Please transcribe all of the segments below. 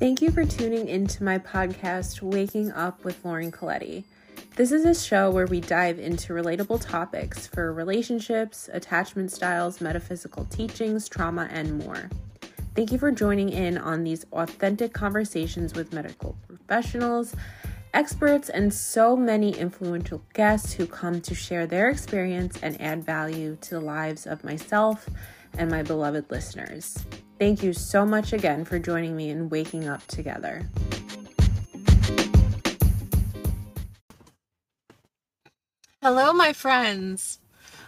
Thank you for tuning into my podcast, Waking Up with Lauren Colletti. This is a show where we dive into relatable topics for relationships, attachment styles, metaphysical teachings, trauma, and more. Thank you for joining in on these authentic conversations with medical professionals, experts, and so many influential guests who come to share their experience and add value to the lives of myself and my beloved listeners. Thank you so much again for joining me in waking up together. Hello, my friends.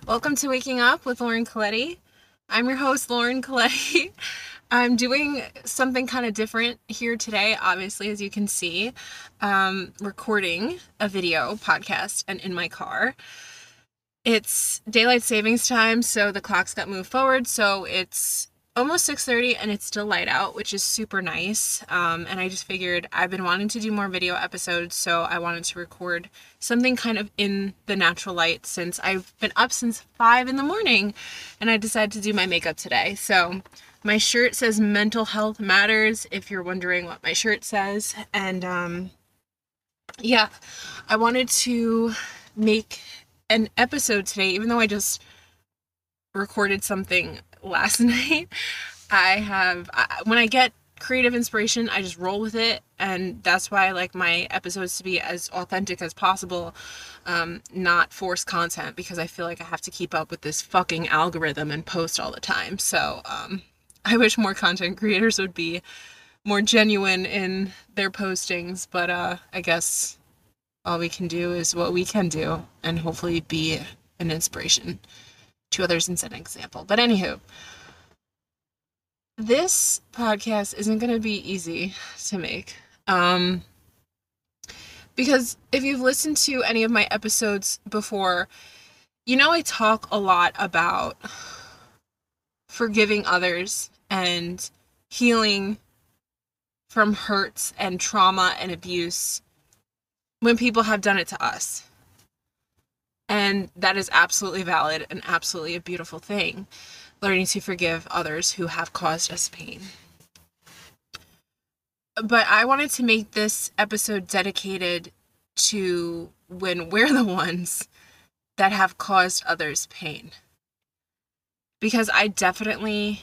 Welcome to Waking Up with Lauren Colletti. I'm your host, Lauren Colletti. I'm doing something kind of different here today, obviously, as you can see. Um, recording a video podcast and in my car. It's daylight savings time, so the clocks got moved forward, so it's almost 6.30 and it's still light out which is super nice. Um, and i just figured i've been wanting to do more video episodes so i wanted to record something kind of in the natural light since i've been up since 5 in the morning and i decided to do my makeup today. So my shirt says mental health matters if you're wondering what my shirt says. And um, yeah i wanted to make an episode today even though i just recorded something last night. I have, I, when I get creative inspiration, I just roll with it. And that's why I like my episodes to be as authentic as possible, um, not force content, because I feel like I have to keep up with this fucking algorithm and post all the time. So um, I wish more content creators would be more genuine in their postings, but uh, I guess all we can do is what we can do and hopefully be an inspiration to others and set an example. But anywho, this podcast isn't going to be easy to make. Um, because if you've listened to any of my episodes before, you know I talk a lot about forgiving others and healing from hurts and trauma and abuse when people have done it to us. And that is absolutely valid and absolutely a beautiful thing. Learning to forgive others who have caused us pain. But I wanted to make this episode dedicated to when we're the ones that have caused others pain. Because I definitely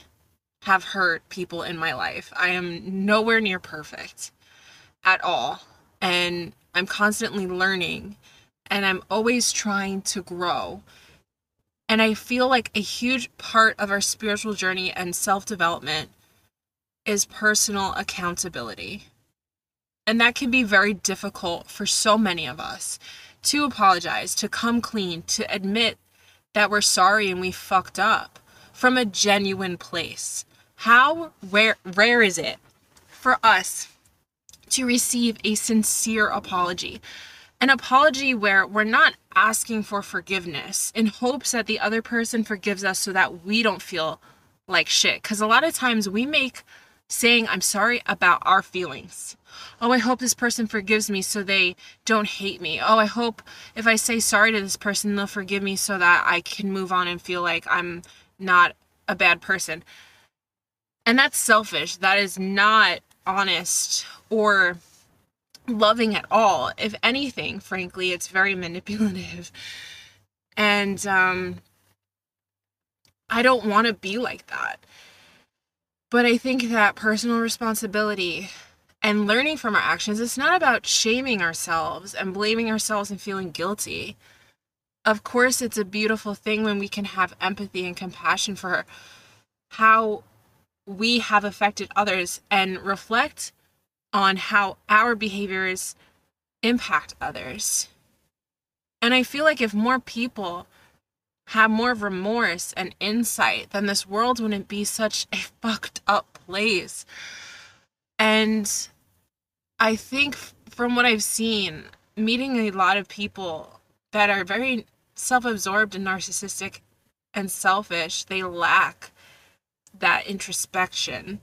have hurt people in my life. I am nowhere near perfect at all. And I'm constantly learning and I'm always trying to grow. And I feel like a huge part of our spiritual journey and self development is personal accountability. And that can be very difficult for so many of us to apologize, to come clean, to admit that we're sorry and we fucked up from a genuine place. How rare, rare is it for us to receive a sincere apology? An apology where we're not asking for forgiveness in hopes that the other person forgives us so that we don't feel like shit. Because a lot of times we make saying I'm sorry about our feelings. Oh, I hope this person forgives me so they don't hate me. Oh, I hope if I say sorry to this person, they'll forgive me so that I can move on and feel like I'm not a bad person. And that's selfish. That is not honest or loving at all. If anything, frankly, it's very manipulative. And um, I don't want to be like that. But I think that personal responsibility and learning from our actions, it's not about shaming ourselves and blaming ourselves and feeling guilty. Of course, it's a beautiful thing when we can have empathy and compassion for how we have affected others and reflect on how our behaviors impact others. And I feel like if more people had more remorse and insight, then this world wouldn't be such a fucked up place. And I think from what I've seen, meeting a lot of people that are very self absorbed and narcissistic and selfish, they lack that introspection,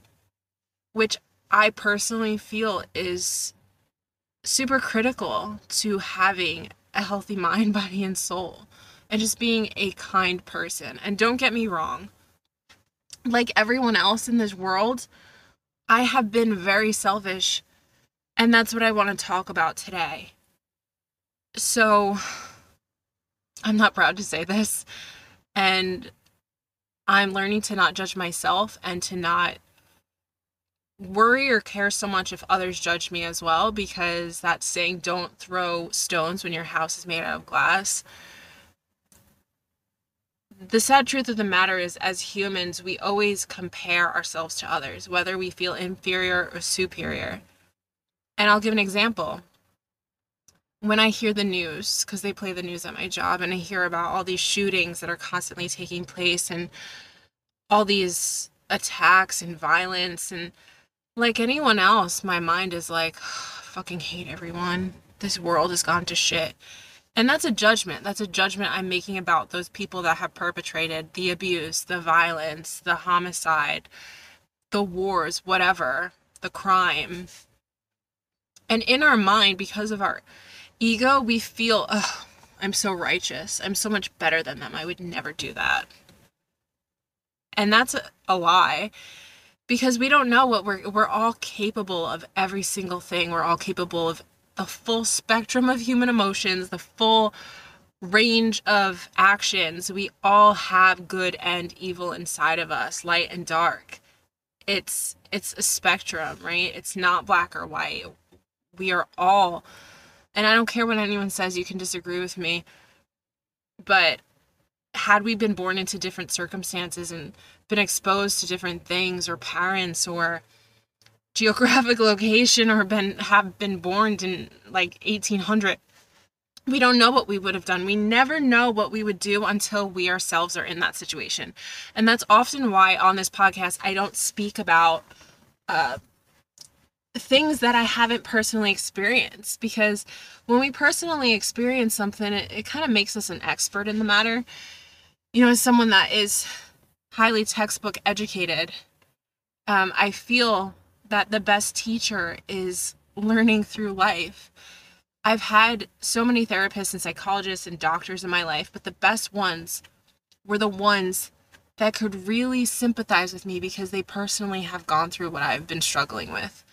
which I personally feel is super critical to having a healthy mind, body, and soul, and just being a kind person. And don't get me wrong, like everyone else in this world, I have been very selfish, and that's what I want to talk about today. So, I'm not proud to say this, and I'm learning to not judge myself and to not worry or care so much if others judge me as well because that saying don't throw stones when your house is made out of glass. The sad truth of the matter is as humans we always compare ourselves to others whether we feel inferior or superior. And i'll give an example. When i hear the news because they play the news at my job and i hear about all these shootings that are constantly taking place and all these attacks and violence and like anyone else, my mind is like, fucking hate everyone. This world has gone to shit. And that's a judgment. That's a judgment I'm making about those people that have perpetrated the abuse, the violence, the homicide, the wars, whatever, the crime. And in our mind, because of our ego, we feel, oh, I'm so righteous. I'm so much better than them. I would never do that. And that's a, a lie because we don't know what we're we're all capable of every single thing. We're all capable of the full spectrum of human emotions, the full range of actions. We all have good and evil inside of us, light and dark. It's it's a spectrum, right? It's not black or white. We are all and I don't care what anyone says, you can disagree with me. But had we been born into different circumstances and been exposed to different things or parents or geographic location or been have been born in like 1800 we don't know what we would have done. We never know what we would do until we ourselves are in that situation. And that's often why on this podcast I don't speak about uh, things that I haven't personally experienced because when we personally experience something, it, it kind of makes us an expert in the matter. You know, as someone that is highly textbook educated, um, I feel that the best teacher is learning through life. I've had so many therapists and psychologists and doctors in my life, but the best ones were the ones that could really sympathize with me because they personally have gone through what I've been struggling with.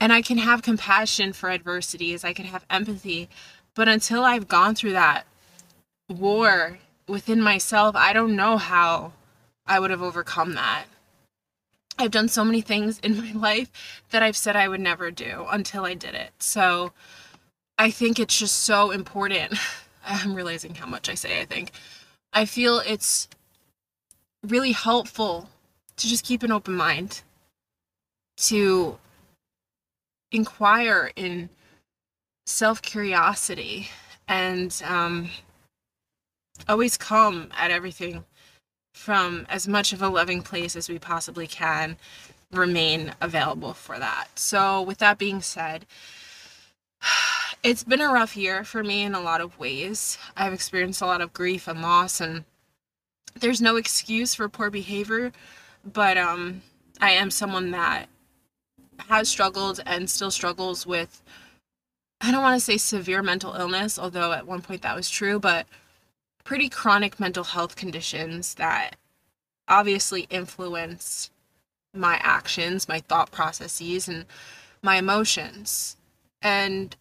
And I can have compassion for adversities, I can have empathy, but until I've gone through that war within myself, I don't know how I would have overcome that. I've done so many things in my life that I've said I would never do until I did it. So I think it's just so important. I'm realizing how much I say I think. I feel it's really helpful to just keep an open mind, to inquire in self curiosity, and um, always come at everything from as much of a loving place as we possibly can remain available for that. So, with that being said, it's been a rough year for me in a lot of ways. I've experienced a lot of grief and loss and there's no excuse for poor behavior, but um I am someone that has struggled and still struggles with I don't want to say severe mental illness, although at one point that was true, but pretty chronic mental health conditions that obviously influence my actions, my thought processes, and my emotions. And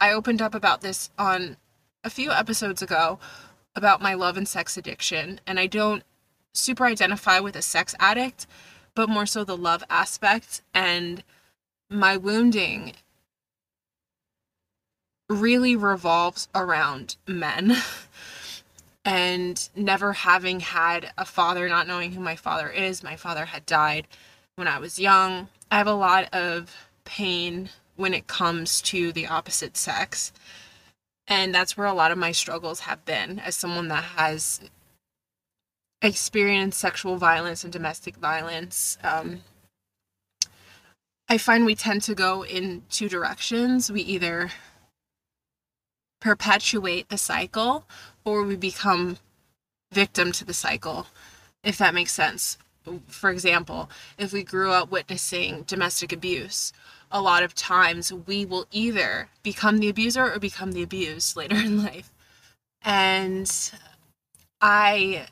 I opened up about this on a few episodes ago about my love and sex addiction. And I don't super identify with a sex addict, but more so the love aspect. And my wounding really revolves around men. and never having had a father, not knowing who my father is. My father had died when I was young. I have a lot of pain when it comes to the opposite sex. And that's where a lot of my struggles have been as someone that has experienced sexual violence and domestic violence. Um, I find we tend to go in two directions. We either perpetuate the cycle or we become victim to the cycle, if that makes sense. For example, if we grew up witnessing domestic abuse, a lot of times we will either become the abuser or become the abused later in life. And I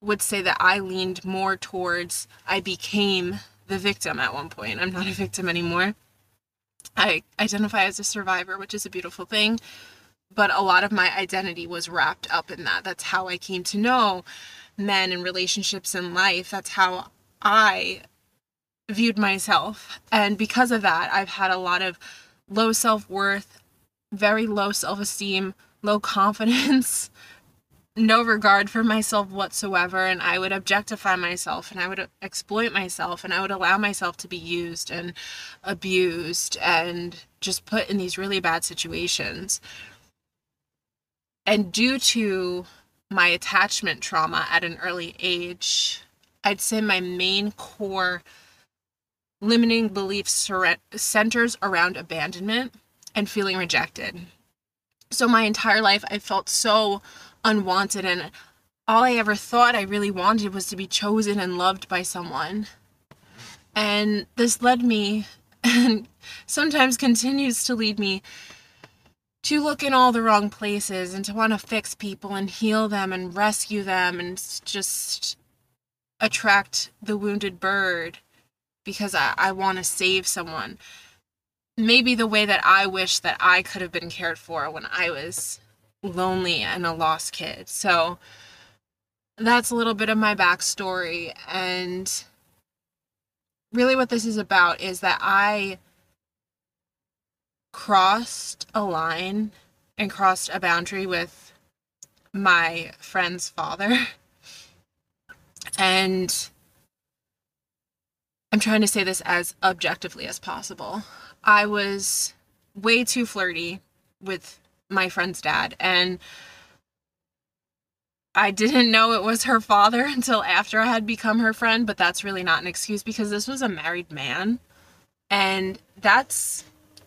would say that I leaned more towards I became the victim at one point. I'm not a victim anymore. I identify as a survivor, which is a beautiful thing. But a lot of my identity was wrapped up in that. That's how I came to know men and relationships in life. That's how I viewed myself. And because of that, I've had a lot of low self worth, very low self esteem, low confidence, no regard for myself whatsoever. And I would objectify myself and I would exploit myself and I would allow myself to be used and abused and just put in these really bad situations. And due to my attachment trauma at an early age, I'd say my main core limiting belief centers around abandonment and feeling rejected. So my entire life I felt so unwanted and all I ever thought I really wanted was to be chosen and loved by someone. And this led me and sometimes continues to lead me to look in all the wrong places and to want to fix people and heal them and rescue them and just attract the wounded bird because I, I want to save someone. Maybe the way that I wish that I could have been cared for when I was lonely and a lost kid. So that's a little bit of my backstory. And really, what this is about is that I crossed a line and crossed a boundary with my friend's father. And I'm trying to say this as objectively as possible. I was way too flirty with my friend's dad, and I didn't know it was her father until after I had become her friend, but that's really not an excuse because this was a married man. And that's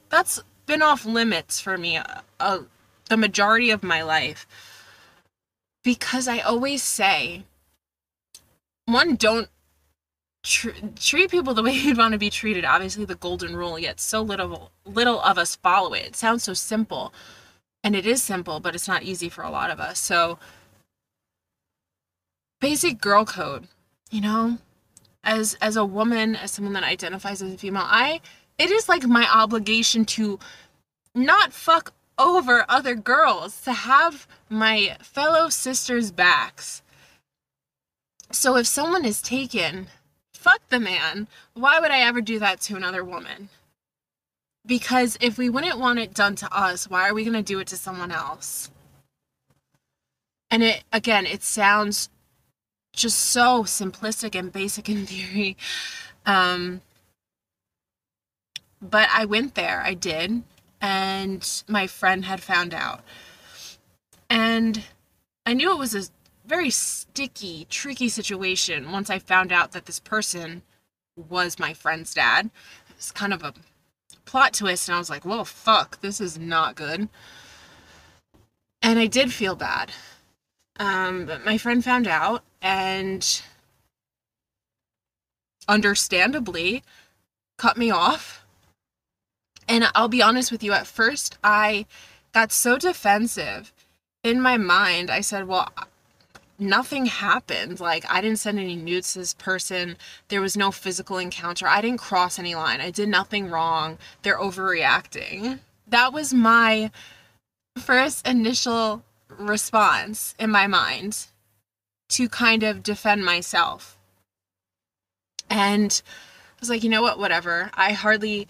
that's been off limits for me uh, uh, the majority of my life. Because I always say one don't tr- treat people the way you'd want to be treated. Obviously, the golden rule, yet so little little of us follow it. It sounds so simple, and it is simple, but it's not easy for a lot of us. So, basic girl code, you know, as as a woman, as someone that identifies as a female, I it is like my obligation to not fuck over other girls, to have my fellow sisters' backs. So if someone is taken fuck the man. Why would I ever do that to another woman? Because if we wouldn't want it done to us, why are we going to do it to someone else? And it, again, it sounds just so simplistic and basic in theory. Um, but I went there, I did, and my friend had found out. And I knew it was a very sticky, tricky situation once I found out that this person was my friend's dad. It's kind of a plot twist, and I was like, well, fuck, this is not good. And I did feel bad. Um, but my friend found out, and understandably cut me off. And I'll be honest with you, at first, I got so defensive. In my mind, I said, well, nothing happened. Like, I didn't send any nudes to this person. There was no physical encounter. I didn't cross any line. I did nothing wrong. They're overreacting. That was my first initial response in my mind to kind of defend myself. And I was like, you know what, whatever. I hardly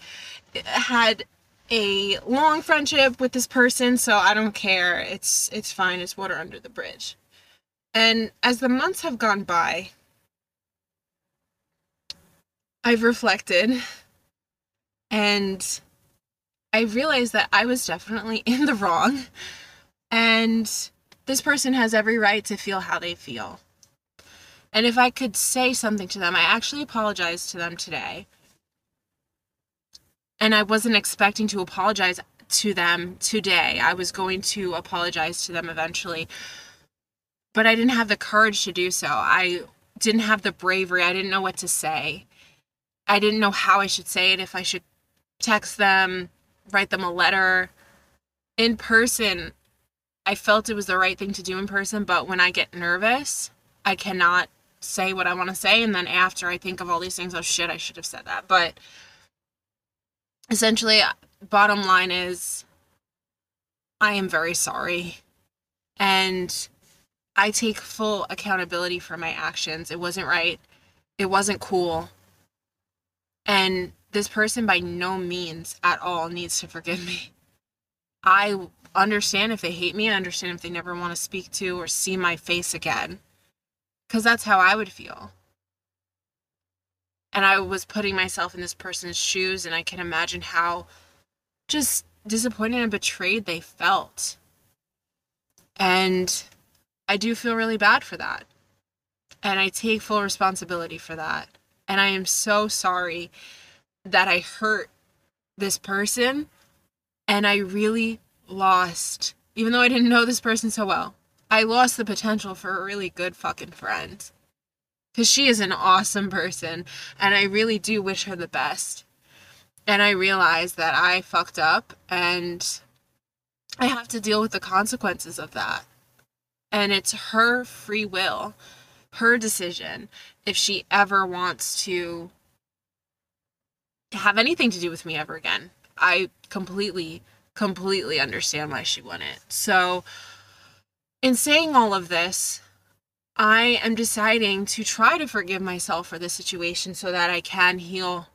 had a long friendship with this person, so I don't care. It's it's fine. It's water under the bridge. And as the months have gone by, I've reflected and I realized that I was definitely in the wrong. And this person has every right to feel how they feel. And if I could say something to them, I actually apologized to them today. And I wasn't expecting to apologize to them today. I was going to apologize to them eventually but I didn't have the courage to do so. I didn't have the bravery. I didn't know what to say. I didn't know how I should say it, if I should text them, write them a letter. In person, I felt it was the right thing to do in person, but when I get nervous, I cannot say what I want to say. And then after I think of all these things, oh shit, I should have said that. But essentially, bottom line is I am very sorry. And I take full accountability for my actions. It wasn't right. It wasn't cool. And this person by no means at all needs to forgive me. I understand if they hate me. I understand if they never want to speak to or see my face again. Because that's how I would feel. And I was putting myself in this person's shoes, and I can imagine how just disappointed and betrayed they felt. And I do feel really bad for that. And I take full responsibility for that. And I am so sorry that I hurt this person and I really lost, even though I didn't know this person so well, I lost the potential for a really good fucking friend. Because she is an awesome person, and I really do wish her the best. And I realized that I fucked up, and I have to deal with the consequences of that. And it's her free will, her decision, if she ever wants to have anything to do with me ever again. I completely completely understand why she wouldn't. So, in saying all of this, I am deciding to try to forgive myself for this situation so that I can heal.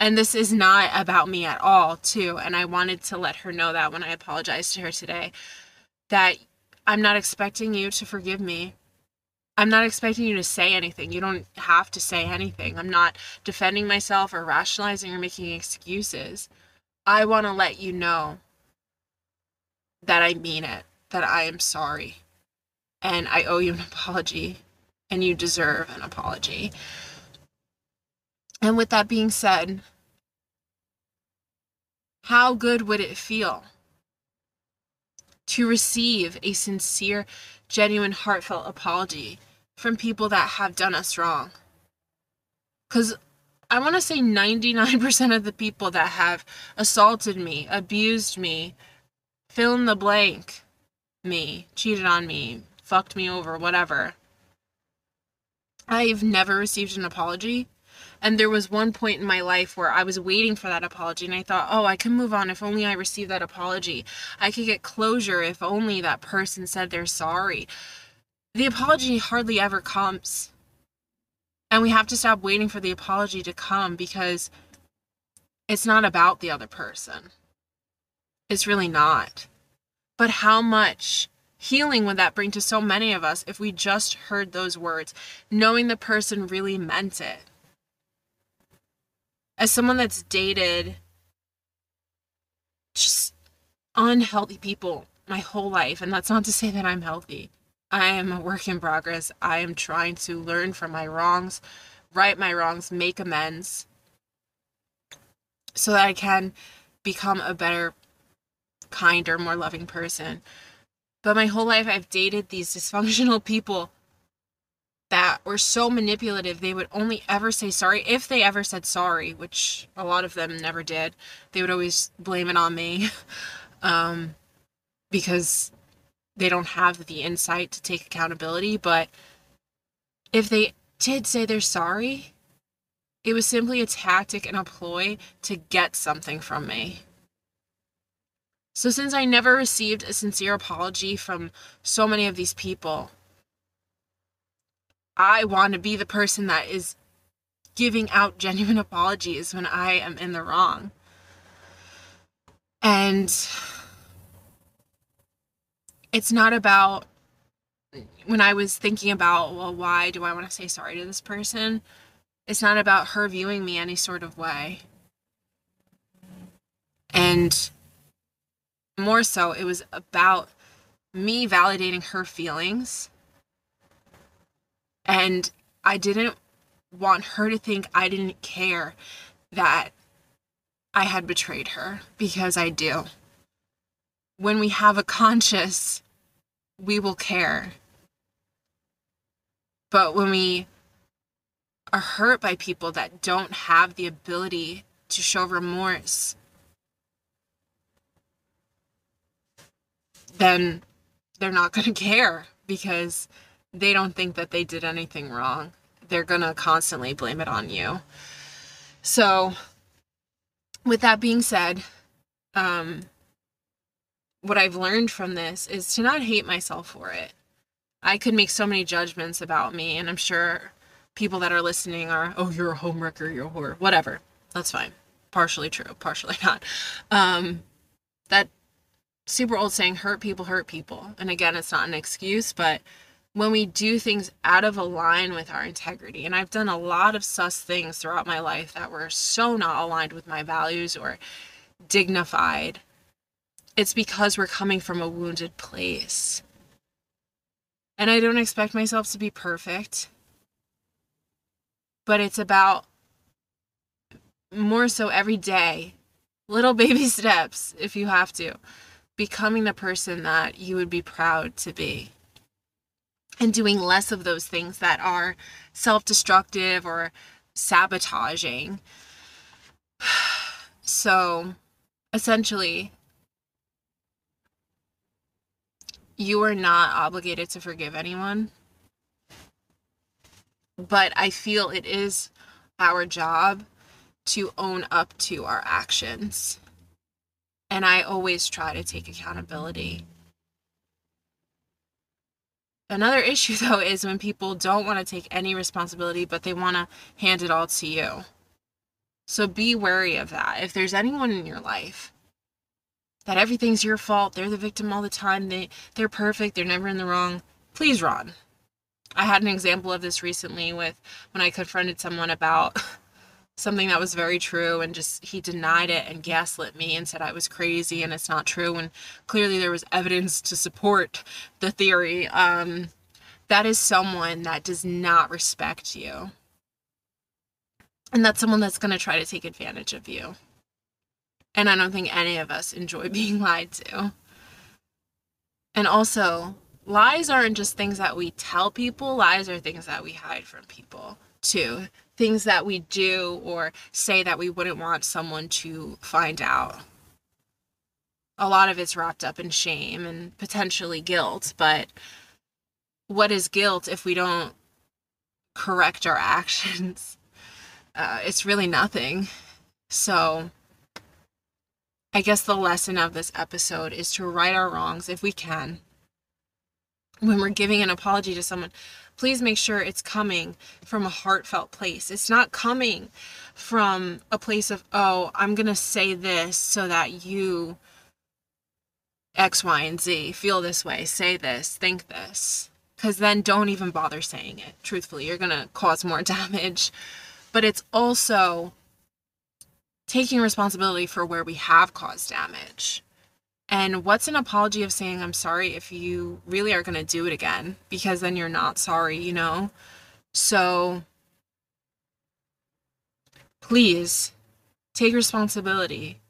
And this is not about me at all, too. And I wanted to let her know that when I apologized to her today, that I'm not expecting you to forgive me. I'm not expecting you to say anything. You don't have to say anything. I'm not defending myself or rationalizing or making excuses. I want to let you know that I mean it, that I am sorry, and I owe you an apology, and you deserve an apology. And with that being said, how good would it feel to receive a sincere, genuine, heartfelt apology from people that have done us wrong? Because I want to say 99% of the people that have assaulted me, abused me, fill in the blank me, cheated on me, fucked me over, whatever. I've never received an apology. And there was one point in my life where I was waiting for that apology, and I thought, oh, I can move on if only I receive that apology. I could get closure if only that person said they're sorry. The apology hardly ever comes. And we have to stop waiting for the apology to come because it's not about the other person. It's really not. But how much healing would that bring to so many of us if we just heard those words, knowing the person really meant it? As someone that's dated just unhealthy people my whole life, and that's not to say that I'm healthy. I am a work in progress. I am trying to learn from my wrongs, right my wrongs, make amends so that I can become a better kinder, more loving person. But my whole life, I've dated these dysfunctional people that were so manipulative. They would only ever say sorry if they ever said sorry, which a lot of them never did. They would always blame it on me um, because they don't have the insight to take accountability. But if they did say they're sorry, it was simply a tactic and a ploy to get something from me. So, since I never received a sincere apology from so many of these people, I want to be the person that is giving out genuine apologies when I am in the wrong. And it's not about when I was thinking about, well, why do I want to say sorry to this person? It's not about her viewing me any sort of way. And more so, it was about me validating her feelings. And I didn't want her to think I didn't care that I had betrayed her because I do. When we have a conscience, we will care. But when we are hurt by people that don't have the ability to show remorse then they're not going to care because they don't think that they did anything wrong. they're going to constantly blame it on you. So, with that being said, um, what I've learned from this is to not hate myself for it. I could make so many judgments about me, and I'm sure people that are listening are, oh, you're a homewrecker, you're a whore, whatever. That's fine. Partially true, partially not. Um, that super old saying, hurt people hurt people. And again, it's not an excuse, but when we do things out of a line with our integrity, and I've done a lot of sus things throughout my life that were so not aligned with my values or dignified it's because we're coming from a wounded place. And I don't expect myself to be perfect, but it's about more so every day, little baby steps, if you have to, becoming the person that you would be proud to be. And doing less of those things that are self destructive or sabotaging. So essentially, you are not obligated to forgive anyone. But I feel it is our job to own up to our actions. And I always try to take accountability. Another issue, though, is when people don't want to take any responsibility, but they want to hand it all to you. So be wary of that. If there's anyone in your life that everything's your fault, they're the victim all the time, they they're perfect, they're never in the wrong. Please run. I had an example of this recently with when I confronted someone about something that was very true and just he denied it and gaslit me and said I was crazy and it's not true. And clearly there was evidence to support the theory. Um that is someone that does not respect you. And that's someone that's going to try to take advantage of you. And I don't think any of us enjoy being lied to. And also, lies aren't just things that we tell people, lies are things that we hide from people too. Things that we do or say that we wouldn't want someone to find out. A lot of it's wrapped up in shame and potentially guilt, but what is guilt if we don't correct our actions? Uh, it's really nothing. So, I guess the lesson of this episode is to right our wrongs if we can. When we're giving an apology to someone, please make sure it's coming from a heartfelt place. It's not coming from a place of, oh, I'm going to say this so that you X, Y, and Z feel this way, say this, think this. Because then don't even bother saying it. Truthfully, you're going to cause more damage. But it's also taking responsibility for where we have caused damage. And what's an apology of saying, I'm sorry if you really are going to do it again? Because then you're not sorry, you know? So please take responsibility.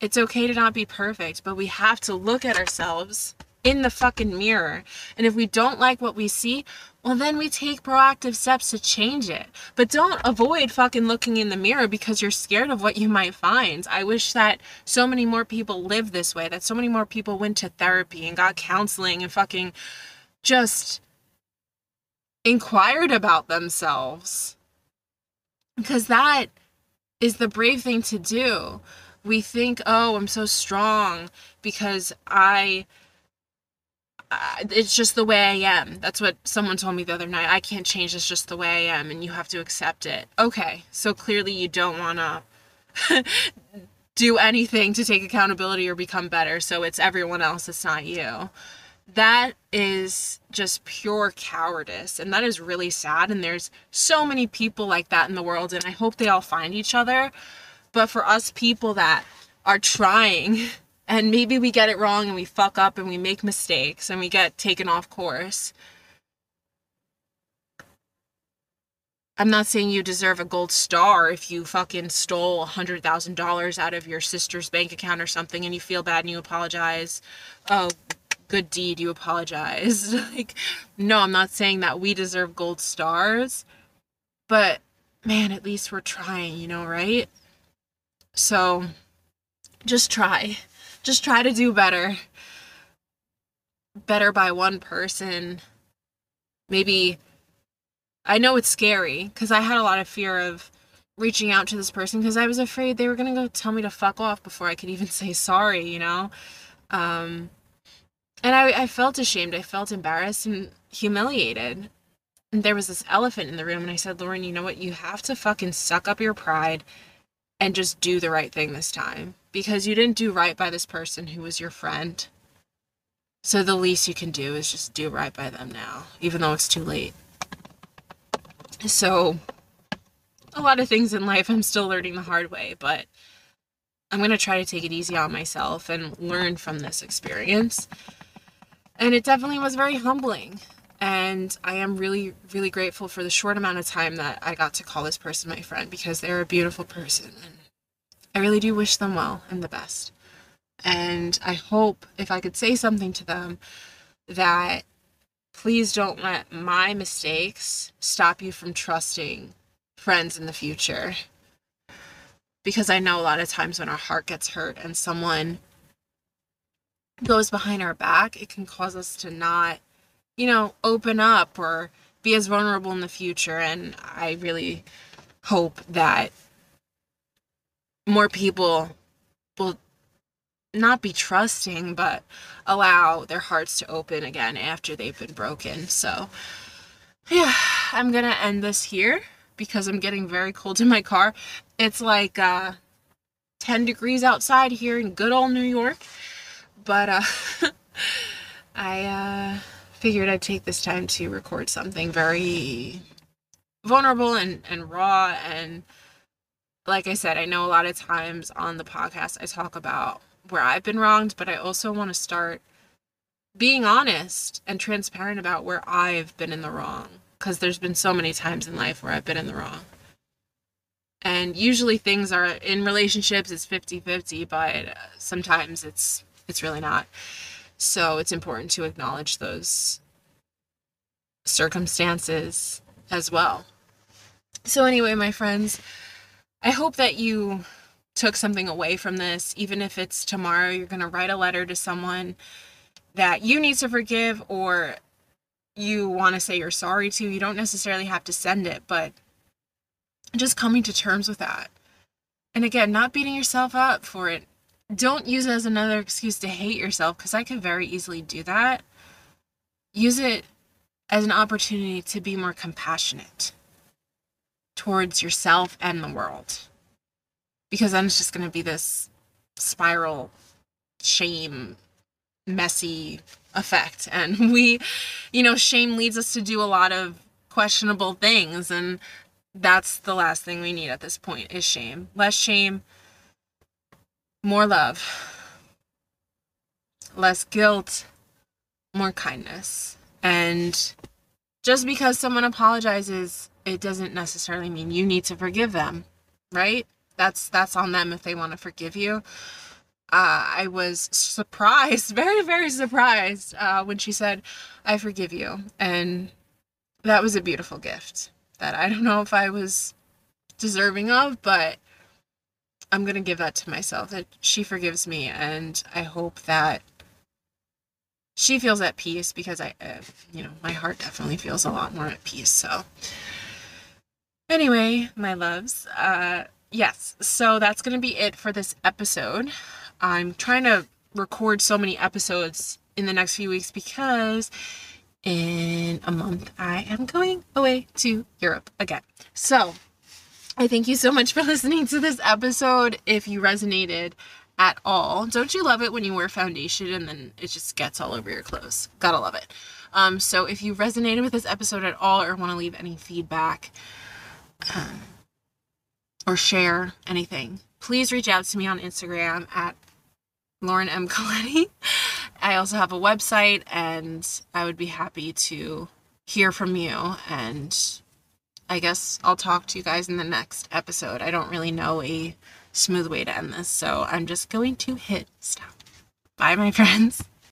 It's okay to not be perfect, but we have to look at ourselves in the fucking mirror. And if we don't like what we see, well, then we take proactive steps to change it. But don't avoid fucking looking in the mirror because you're scared of what you might find. I wish that so many more people lived this way, that so many more people went to therapy and got counseling and fucking just inquired about themselves. Because that is the brave thing to do. We think, oh, I'm so strong because I Uh, it's just the way I am. That's what someone told me the other night. I can't change. It's just the way I am, and you have to accept it. Okay, so clearly you don't want to do anything to take accountability or become better. So it's everyone else. It's not you. That is just pure cowardice, and that is really sad. And there's so many people like that in the world, and I hope they all find each other. But for us people that are trying and maybe we get it wrong and we fuck up and we make mistakes and we get taken off course. I'm not saying you deserve a gold star if you fucking stole a $100,000 out of your sister's bank account or something and you feel bad and you apologize. Oh, good deed, you apologize. like, no, I'm not saying that we deserve gold stars, but man, at least we're trying, you know, right? So just try just try to do better. Better by one person. Maybe I know it's scary because I had a lot of fear of reaching out to this person because I was afraid they were to go tell me to fuck off before I could even say sorry, you know? Um, and I, I felt ashamed. I felt embarrassed and humiliated. And there was this elephant in the room, and I said, Lauren, you know what? You have to fucking suck up your pride and just do the right thing this time because you didn't do right by this person who was your friend. So the least you can do is just do right by them now, even though it's too late. So, a lot of things in life I'm still learning the hard way, but I'm going to try to take it easy on myself and learn from this experience. And it definitely was very humbling. And I am really, really grateful for the short amount of time that I got to call this person my friend because they're a beautiful person. I really do wish them well and the best. And I hope if I could say something to them that please don't let my mistakes stop you from trusting friends in the future. Because I know a lot of times when our heart gets hurt and someone goes behind our back, it can cause us to not, you know, open up or be as vulnerable in the future. And I really hope that more people will not be trusting, but allow their hearts to open again after they've been broken. So, yeah, I'm gonna end this here because I'm getting very cold in my car. It's like uh, 10 degrees outside here in good old New York, but uh, I uh, figured I'd take this time to record something very vulnerable and, and raw. And like I said, I know a lot of times on the podcast I talk about where I've been wronged, but I also want to start being honest and transparent about where I've been in the wrong because there's been so many times in life where I've been in the wrong. And usually things are in relationships it's 50-50, but sometimes it's it's really not. So it's important to acknowledge those circumstances as well. So anyway, my friends, I hope that you took something away from this, even if it's tomorrow, you're going to write a letter to someone that you need to forgive or you want to say you're sorry to. You don't necessarily have to send it, but just coming to terms with that. And again, not beating yourself up for it. Don't use it as another excuse to hate yourself because I could very easily do that. Use it as an opportunity to be more compassionate towards yourself and the world. Because then it's just going to be this spiral shame messy effect. And we you know shame leads us to do a lot of questionable things and that's the last thing we need at this point is shame. Less shame more love. Less guilt more kindness. And just because someone apologizes it doesn't necessarily mean you need to forgive them right that's that's on them if they want to forgive you. Uh, I was surprised, very very surprised uh, when she said, "I forgive you," and that was a beautiful gift that I don't know if I was deserving of, but I'm gonna give that to myself that she forgives me, and I hope that she feels at peace because I, uh, you know, my heart definitely feels a lot more at peace. So, anyway, my loves, uh, yes, so that's going to be it for this episode. I'm trying to record so many episodes in the next few weeks because in a month I am going away to Europe again. So, I thank you so much for listening to this episode. If you resonated at all, don't you love it when you wear foundation and then it just gets all over your clothes? Gotta love it. Um, so if you resonated with this episode at all or want to leave any feedback, um, or share anything, please reach out to me on Instagram at Lauren M. Colletti. I also have a website and I would be happy to hear from you. And I guess I'll talk to you guys in the next episode. I don't really know a smooth way to end this, so I'm just going to hit stop. Bye, my friends.